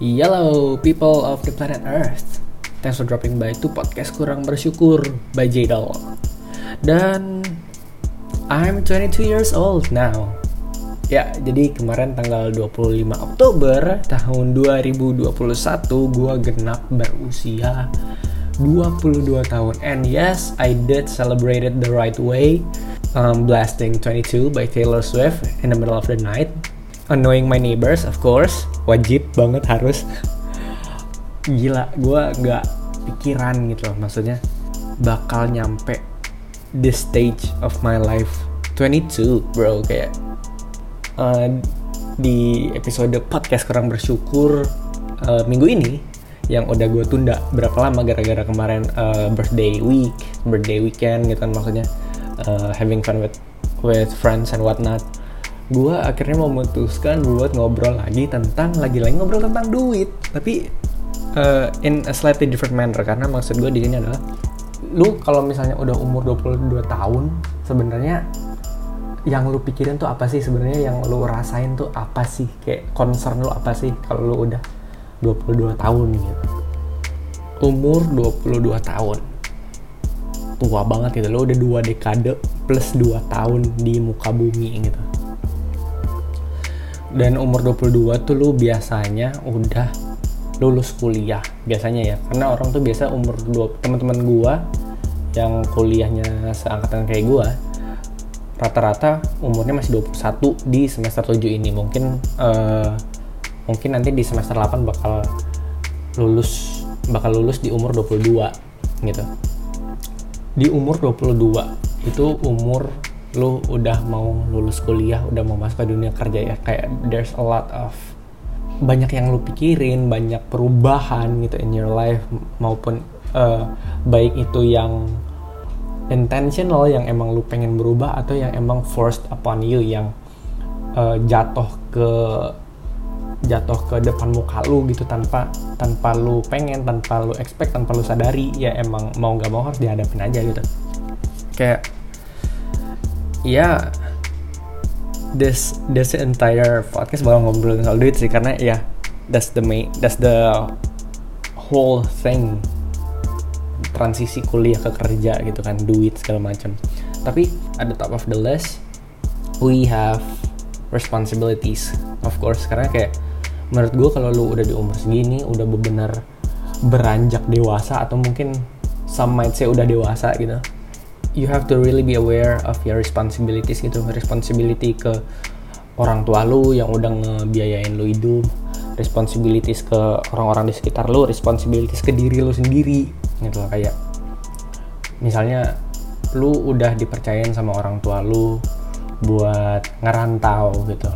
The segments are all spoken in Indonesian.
Hello people of the planet Earth. Thanks for dropping by to podcast Kurang Bersyukur by Jadal Dan I'm 22 years old now. Ya, jadi kemarin tanggal 25 Oktober tahun 2021 gue genap berusia 22 tahun. And yes, I did celebrate it the right way. Um, Blasting 22 by Taylor Swift in the middle of the night Annoying my neighbors, of course. Wajib banget harus. Gila, gue gak pikiran gitu loh. Maksudnya bakal nyampe this stage of my life. 22 bro kayak uh, di episode podcast kurang bersyukur uh, minggu ini yang udah gue tunda berapa lama gara-gara kemarin uh, birthday week, birthday weekend gitu kan maksudnya uh, having fun with with friends and whatnot. Gue akhirnya memutuskan buat ngobrol lagi tentang lagi-lagi ngobrol tentang duit, tapi uh, in a slightly different manner. Karena maksud gue di sini adalah lu kalau misalnya udah umur 22 tahun sebenarnya yang lu pikirin tuh apa sih? Sebenarnya yang lu rasain tuh apa sih? Kayak concern lu apa sih kalau lu udah 22 tahun gitu. Umur 22 tahun. Tua banget gitu. Lu udah dua dekade plus 2 tahun di muka bumi gitu dan umur 22 tuh lu biasanya udah lulus kuliah biasanya ya. Karena orang tuh biasa umur dua teman-teman gua yang kuliahnya seangkatan kayak gua rata-rata umurnya masih 21 di semester 7 ini. Mungkin uh, mungkin nanti di semester 8 bakal lulus bakal lulus di umur 22 gitu. Di umur 22 itu umur lu udah mau lulus kuliah udah mau masuk ke dunia kerja ya kayak there's a lot of banyak yang lu pikirin banyak perubahan gitu in your life maupun uh, baik itu yang intentional yang emang lu pengen berubah atau yang emang forced upon you yang uh, jatuh ke jatuh ke depan muka lu gitu tanpa tanpa lu pengen tanpa lu expect tanpa lu sadari ya emang mau nggak mau harus dihadapin aja gitu. Kayak ya this this entire podcast bakal ngobrolin soal duit sih karena ya that's the main that's the whole thing. Transisi kuliah ke kerja gitu kan duit segala macam. Tapi at the top of the list we have responsibilities of course. Karena kayak menurut gue kalau lu udah di umur segini udah benar beranjak dewasa atau mungkin some might say udah dewasa gitu you have to really be aware of your responsibilities gitu. Responsibility ke orang tua lu yang udah ngebiayain lu hidup. Responsibilities ke orang-orang di sekitar lu. Responsibilities ke diri lu sendiri. Gitu loh kayak misalnya lu udah dipercayain sama orang tua lu buat ngerantau gitu.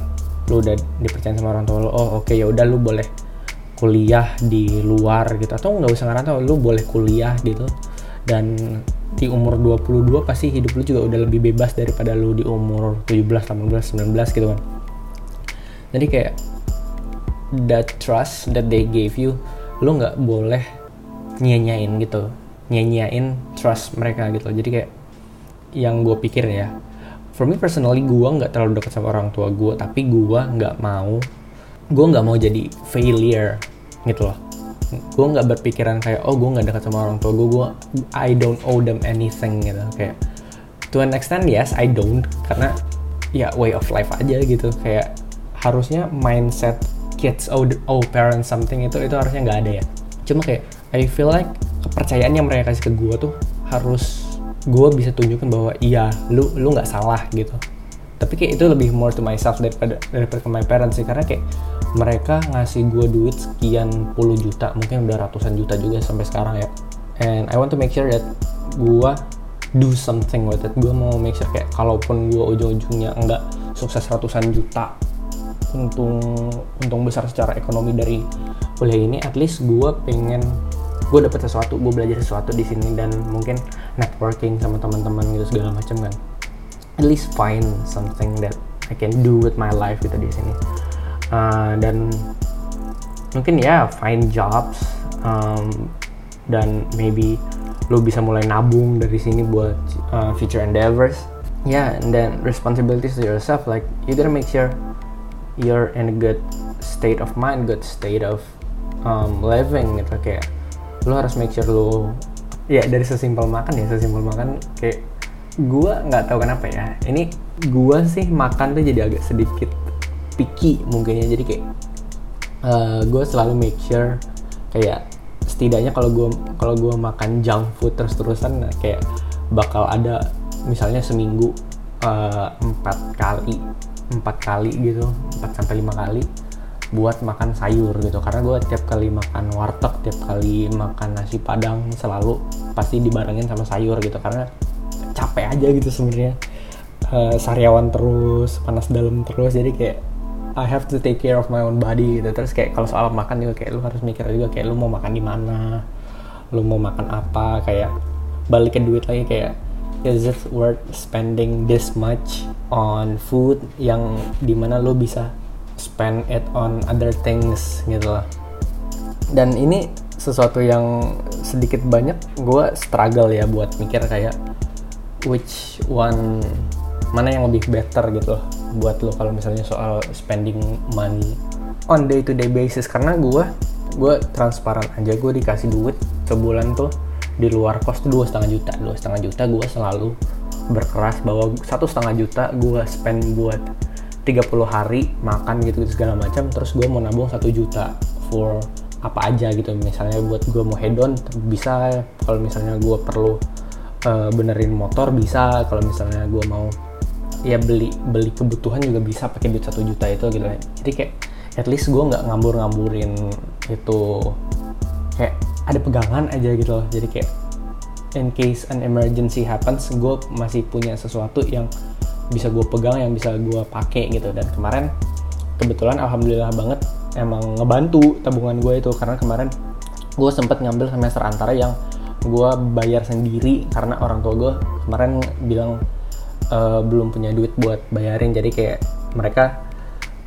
Lu udah dipercayain sama orang tua lu oh oke okay, ya udah lu boleh kuliah di luar gitu. Atau nggak usah ngerantau lu boleh kuliah gitu. Dan di umur 22 pasti hidup lu juga udah lebih bebas daripada lu di umur 17, 18, 19 gitu kan. Jadi kayak that trust that they gave you lu nggak boleh nyanyain gitu nyanyain trust mereka gitu. Jadi kayak yang gue pikir ya for me personally gue nggak terlalu dekat sama orang tua gue tapi gue nggak mau gue nggak mau jadi failure gitu loh gue nggak berpikiran kayak oh gue nggak dekat sama orang tua gue gue I don't owe them anything gitu. Kayak to an extent yes I don't. Karena ya way of life aja gitu. Kayak harusnya mindset kids owe, owe parents something itu itu harusnya nggak ada ya. Cuma kayak I feel like kepercayaan yang mereka kasih ke gue tuh harus gue bisa tunjukin bahwa iya lu lu nggak salah gitu. Tapi kayak itu lebih more to myself daripada daripada ke my parents sih. Karena kayak mereka ngasih gue duit sekian puluh juta mungkin udah ratusan juta juga sampai sekarang ya. And I want to make sure that gue do something with it. Gue mau make sure kayak kalaupun gue ujung-ujungnya enggak sukses ratusan juta untung untung besar secara ekonomi dari kuliah ini at least gue pengen gue dapet sesuatu gue belajar sesuatu di sini dan mungkin networking sama teman-teman gitu segala macam kan. At least find something that I can do with my life gitu di sini uh, dan mungkin ya find jobs um, dan maybe lo bisa mulai nabung dari sini buat uh, future endeavors. Yeah and then responsibilities to yourself like you gotta make sure you're in a good state of mind good state of um, living gitu. Kayak lu harus make sure lu ya dari sesimpel makan ya sesimpel makan. Kayak gua nggak tahu kenapa ya. Ini gua sih makan tuh jadi agak sedikit picky mungkin ya. Jadi kayak uh, gua selalu make sure kayak setidaknya kalau gua kalau gua makan junk food terus terusan nah, kayak bakal ada misalnya seminggu uh, empat kali empat kali gitu empat sampai lima kali buat makan sayur gitu. Karena gue tiap kali makan warteg tiap kali makan nasi padang selalu pasti dibarengin sama sayur gitu. Karena capek aja gitu sebenarnya. Uh, sariawan terus panas dalam terus. Jadi kayak I have to take care of my own body gitu. Terus kayak kalau soal makan juga kayak lu harus mikir juga kayak lu mau makan di mana lu mau makan apa kayak balik ke duit lagi kayak is it worth spending this much on food yang di mana lo bisa spend it on other things gitu lah. Dan ini sesuatu yang sedikit banyak gue struggle ya buat mikir kayak which one mana yang lebih better gitu. loh buat lo kalau misalnya soal spending money? On day to day basis karena gue gue transparan aja gue dikasih duit sebulan tuh di luar kos tuh dua setengah juta. Dua setengah juta gue selalu berkeras bahwa satu setengah juta gue spend buat 30 hari makan gitu, gitu segala macam terus gue mau nabung satu juta for apa aja gitu. Misalnya buat gue mau hedon bisa. Kalau misalnya gue perlu uh, benerin motor bisa. Kalau misalnya gue mau ya beli beli kebutuhan juga bisa pakai duit satu juta itu gitu. Jadi kayak at least gue nggak ngambur-ngamburin itu kayak ada pegangan aja gitu loh. Jadi kayak in case an emergency happens gue masih punya sesuatu yang bisa gue pegang yang bisa gue pakai gitu. Dan kemarin kebetulan alhamdulillah banget emang ngebantu tabungan gue itu. Karena kemarin gue sempet ngambil semester antara yang gue bayar sendiri karena orang tua gue kemarin bilang uh, belum punya duit buat bayarin. Jadi kayak mereka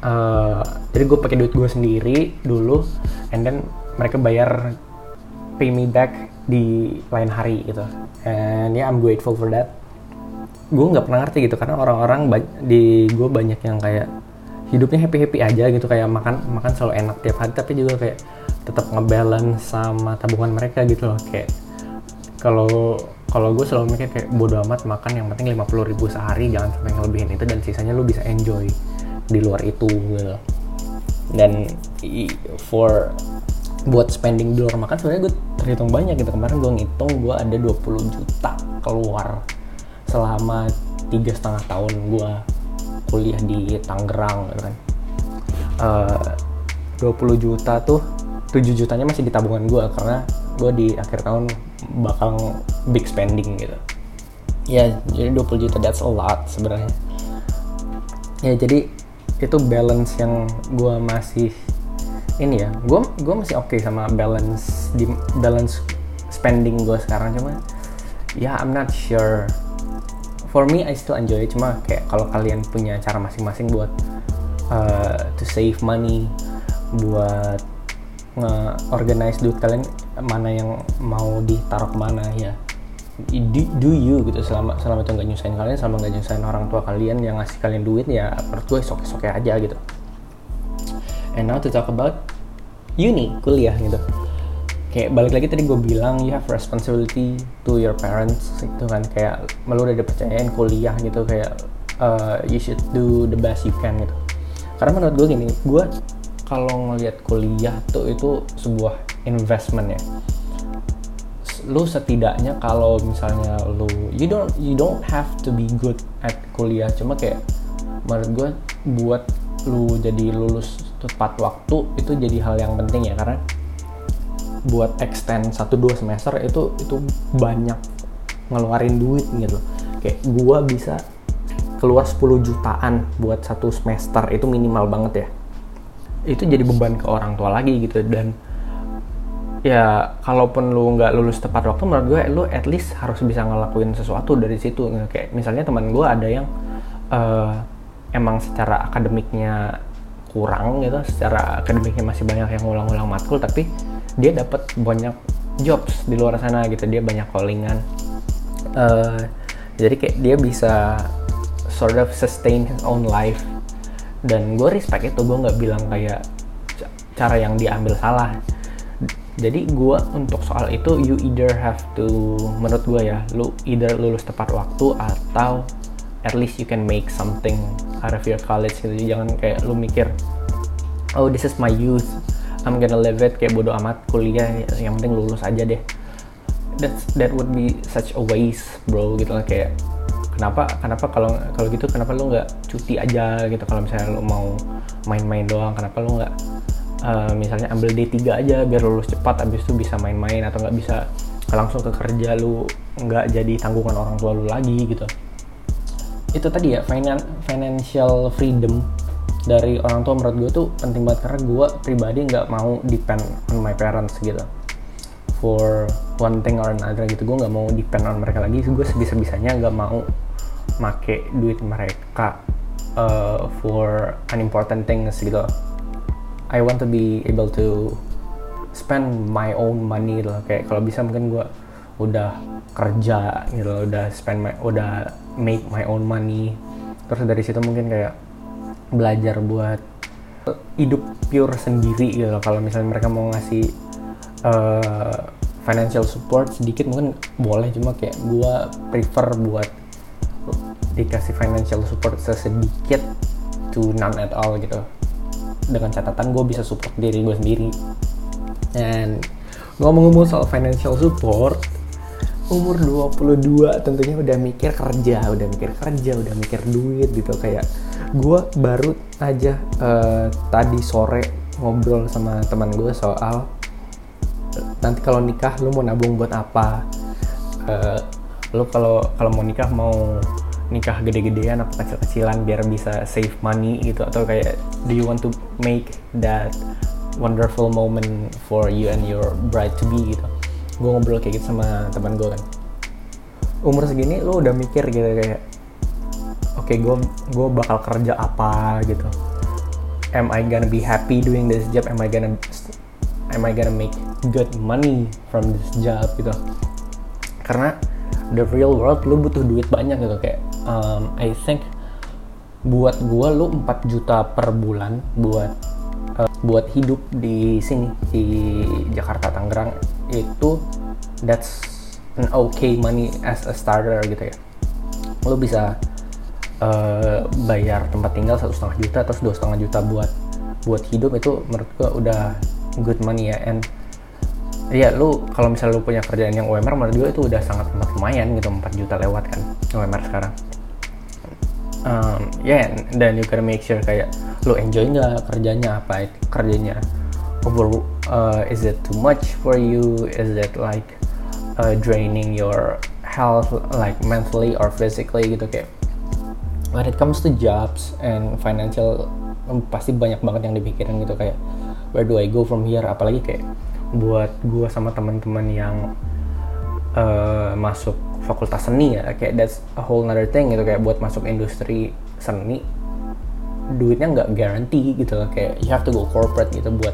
uh, jadi gue pakai duit gue sendiri dulu and then mereka bayar pay me back di lain hari gitu. And yeah I'm grateful for that. Gue nggak pernah ngerti gitu karena orang-orang di gue banyak yang kayak hidupnya happy happy aja gitu kayak makan makan selalu enak tiap hari tapi juga kayak tetap ngebalance sama tabungan mereka gitu loh. Kayak kalau kalau gue selalu mikir kayak bodo amat makan yang penting 50 ribu sehari jangan sampai ngelebihin itu dan sisanya lu bisa enjoy di luar itu gitu. Dan for buat spending di luar makan sebenarnya gue terhitung banyak gitu. Kemarin gue ngitung gue ada 20 juta keluar selama tiga setengah tahun gue kuliah di Tangerang gitu kan. Uh, 20 juta tuh 7 jutanya masih di tabungan gue karena gue di akhir tahun bakal big spending gitu. Ya jadi 20 juta that's a lot sebenarnya. Ya jadi itu balance yang gue masih ini ya gue gue masih oke okay sama balance di balance spending gue sekarang. Cuma ya yeah, I'm not sure. For me I still enjoy it. Cuma kayak kalau kalian punya cara masing-masing buat uh, to save money buat nge-organize duit kalian mana yang mau ditaruh ke mana ya. Do, do you gitu selama selama itu nggak nyusahin kalian selama nggak nyusahin orang tua kalian yang ngasih kalian duit ya menurut gue sok-sok aja gitu. And now to talk about uni kuliah gitu. Kayak balik lagi tadi gue bilang you have responsibility to your parents itu kan. Kayak malu udah dipercayain kuliah gitu kayak uh, you should do the best you can gitu. Karena menurut gue gini gue kalau ngelihat kuliah tuh itu sebuah investment ya lu setidaknya kalau misalnya lu you don't you don't have to be good at kuliah. Cuma kayak menurut gue buat lu jadi lulus tepat waktu itu jadi hal yang penting ya. Karena buat extend 1-2 semester itu itu banyak ngeluarin duit gitu. Kayak gua bisa keluar 10 jutaan buat satu semester itu minimal banget ya. Itu jadi beban ke orang tua lagi gitu. Dan ya kalaupun lu nggak lulus tepat waktu menurut gue lu at least harus bisa ngelakuin sesuatu dari situ. Kayak misalnya teman gue ada yang uh, emang secara akademiknya kurang gitu secara akademiknya masih banyak yang ulang-ulang matkul tapi dia dapat banyak jobs di luar sana gitu. Dia banyak callingan. Uh, jadi kayak dia bisa sort of sustain his own life. Dan gue respect itu gue nggak bilang kayak cara yang diambil salah jadi gue untuk soal itu you either have to menurut gue ya lu either lulus tepat waktu atau at least you can make something out of your college gitu. Jangan kayak lu mikir oh this is my youth I'm gonna live it kayak bodo amat kuliah yang penting lulus aja deh. That's that would be such a waste bro gitu lah. Kayak kenapa kenapa kalau kalau gitu kenapa lu nggak cuti aja gitu? Kalau misalnya lu mau main-main doang kenapa lu nggak uh, misalnya ambil D3 aja biar lulus cepat abis itu bisa main-main atau nggak bisa langsung ke kerja lu nggak jadi tanggungan orang tua lu lagi gitu. Itu tadi ya finan financial freedom dari orang tua menurut gue tuh penting banget karena gue pribadi nggak mau depend on my parents gitu. For one thing or another gitu gue nggak mau depend on mereka lagi gue sebisa bisanya nggak mau make duit mereka uh, for unimportant things gitu I want to be able to spend my own money loh kayak kalau bisa mungkin gue udah kerja gitu loh, udah spend my, udah make my own money. Terus dari situ mungkin kayak belajar buat hidup pure sendiri gitu. Loh kalau misalnya mereka mau ngasih uh, financial support sedikit mungkin boleh. Cuma kayak gue prefer buat dikasih financial support sesedikit to none at all gitu dengan catatan gue bisa support diri gue sendiri. Dan ngomong-ngomong soal financial support umur 22 tentunya udah mikir kerja udah mikir kerja udah mikir duit gitu. Kayak gue baru aja uh, tadi sore ngobrol sama teman gue soal nanti kalau nikah lu mau nabung buat apa? Uh, lu kalau kalau mau nikah mau nikah gede-gedean apa kecil-kecilan biar bisa save money gitu atau kayak do you want to make that wonderful moment for you and your bride to be gitu. Gue ngobrol kayak gitu sama teman gue kan. Umur segini lo udah mikir gitu kayak oke okay, gue gue bakal kerja apa gitu. Am I gonna be happy doing this job? Am I gonna am I gonna make good money from this job? gitu. Karena the real world lu butuh duit banyak gitu kayak um, I think buat gua lu 4 juta per bulan buat uh, buat hidup di sini di Jakarta Tangerang itu that's an okay money as a starter gitu ya. Lu bisa uh, bayar tempat tinggal satu setengah juta terus dua setengah juta buat buat hidup itu menurut gua udah good money ya. And Iya, lu kalau misalnya lu punya kerjaan yang UMR menurut gue itu udah sangat lumayan gitu 4 juta lewat kan UMR sekarang um, yeah, dan you gotta make sure kayak lu enjoy nggak kerjanya apa kerjanya. Over uh, is it too much for you? Is it like uh, draining your health like mentally or physically gitu kayak when it comes to jobs and financial um, pasti banyak banget yang dipikirin gitu kayak where do I go from here? Apalagi kayak buat gue sama teman-teman yang uh, masuk fakultas seni ya. Kayak that's a whole another thing gitu kayak buat masuk industri seni duitnya nggak guarantee gitu loh. Kayak you have to go corporate gitu buat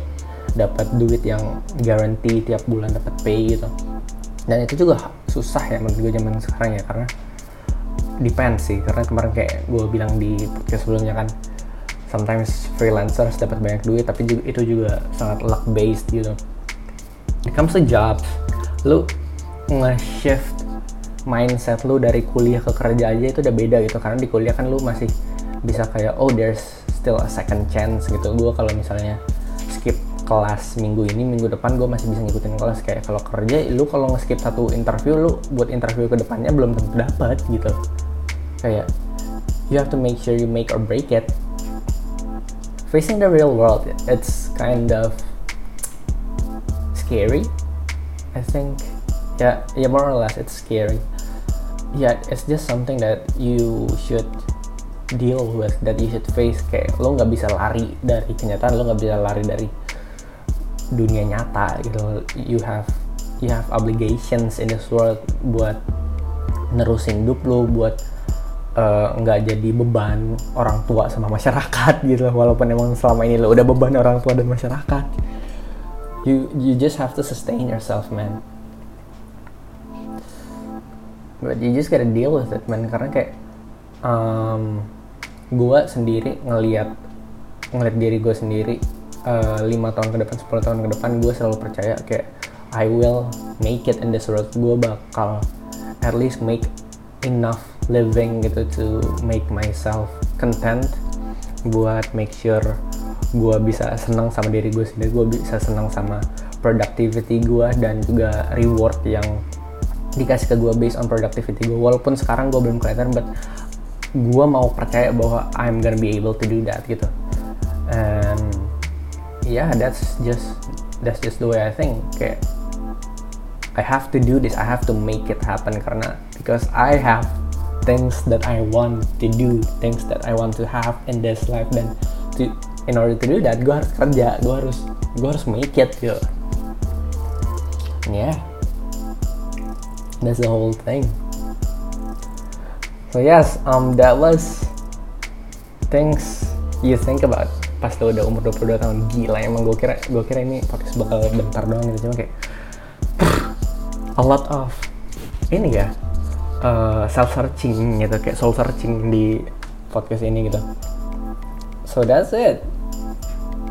dapat duit yang guarantee tiap bulan dapat pay gitu. Dan itu juga susah ya menurut gue zaman sekarang ya karena depend sih. Karena kemarin kayak gue bilang di podcast sebelumnya kan sometimes freelancers dapat banyak duit tapi juga, itu juga sangat luck based gitu. It comes to jobs. Lu nge-shift mindset lu dari kuliah ke kerja aja itu udah beda gitu. Karena di kuliah kan lu masih bisa kayak oh there's still a second chance gitu. Gue kalau misalnya skip kelas minggu ini minggu depan gue masih bisa ngikutin kelas. Kayak kalau kerja lu kalau nge-skip satu interview lu buat interview ke depannya belum tentu dapat gitu. Kayak you have to make sure you make or break it. Facing the real world it's kind of scary. I think yeah yeah more or less it's scary. Yeah, it's just something that you should deal with that you should face. Kayak lo nggak bisa lari dari kenyataan lo nggak bisa lari dari dunia nyata gitu. You have you have obligations in this world buat nerusin hidup lo buat eh, nggak uh, jadi beban orang tua sama masyarakat gitu. Walaupun emang selama ini lo udah beban orang tua dan masyarakat. You you just have to sustain yourself man but you just gotta deal with it man. Karena kayak um, gue sendiri ngelihat ngelihat diri gue sendiri uh, lima tahun ke depan 10 tahun ke depan gue selalu percaya kayak I will make it in this world. Gue bakal at least make enough living gitu to make myself content buat make sure gue bisa senang sama diri gue sendiri gue bisa senang sama productivity gue dan juga reward yang dikasih ke gue based on productivity gue walaupun sekarang gue belum kelihatan but gue mau percaya bahwa I'm gonna be able to do that gitu. And yeah that's just that's just the way I think. Kayak I have to do this. I have to make it happen karena because I have things that I want to do things that I want to have in this life. Dan to in order to do that gue harus kerja. Gue harus gue harus make it gitu. Yeah that's the whole thing. So yes um that was things you think about pas lo udah umur 22 tahun. Gila emang gue kira gue kira ini podcast bakal bentar doang gitu. Cuma kayak a lot of ini ya uh, self searching gitu. Kayak soul searching di podcast ini gitu. So that's it.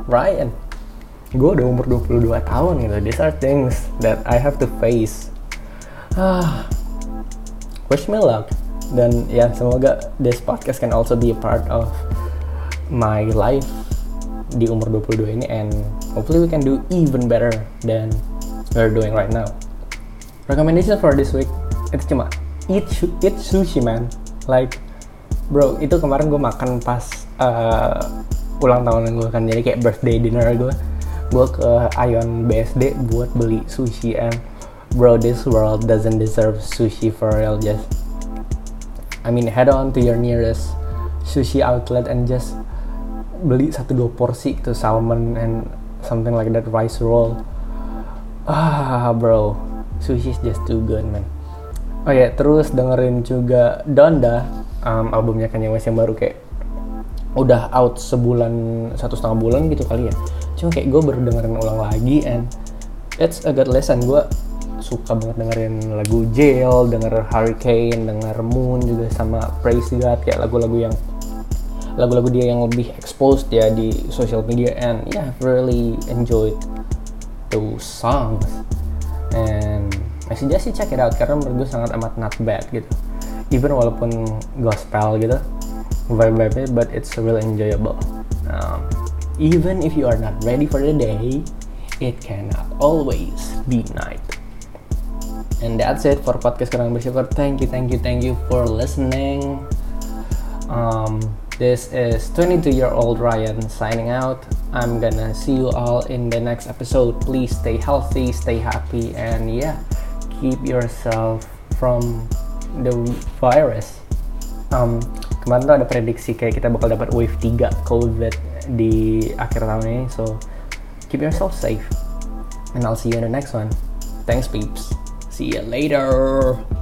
Ryan gue udah umur 22 tahun gitu. These are things that I have to face ah. Wish me luck. Dan ya semoga this podcast can also be a part of my life di umur 22 ini and hopefully we can do even better than we're doing right now. Recommendation for this week itu cuma eat eat sushi man. Like bro itu kemarin gue makan pas uh, ulang tahun gue kan. Jadi kayak birthday dinner gue gue ke Ion BSD buat beli sushi and bro this world doesn't deserve sushi for real just I mean head on to your nearest sushi outlet and just beli satu dua porsi itu salmon and something like that rice roll. Ah bro sushi is just too good man. Oh ya yeah, terus dengerin juga Donda um, albumnya Kanye West yang baru kayak udah out sebulan satu setengah bulan gitu kali ya. Cuma kayak gue baru dengerin ulang lagi and it's a good lesson. Gue suka banget dengerin lagu Jail, denger Hurricane, denger Moon juga sama Praise God kayak lagu-lagu yang lagu-lagu dia yang lebih exposed ya di social media and yeah really enjoyed those songs. And I suggest you check it out karena menurut gue sangat amat not bad gitu. Even walaupun gospel gitu vibe-vibe but it's really enjoyable. Um, even if you are not ready for the day it cannot always be night and that's it for podcast kurang bersyukur. Thank you thank you thank you for listening. Um, this is 22 year old Ryan signing out. I'm gonna see you all in the next episode. Please stay healthy stay happy and yeah keep yourself from the virus. Um, kemarin tuh ada prediksi kayak kita bakal dapat wave 3 covid di akhir tahun ini so keep yourself safe and I'll see you in the next one. Thanks peeps See you later.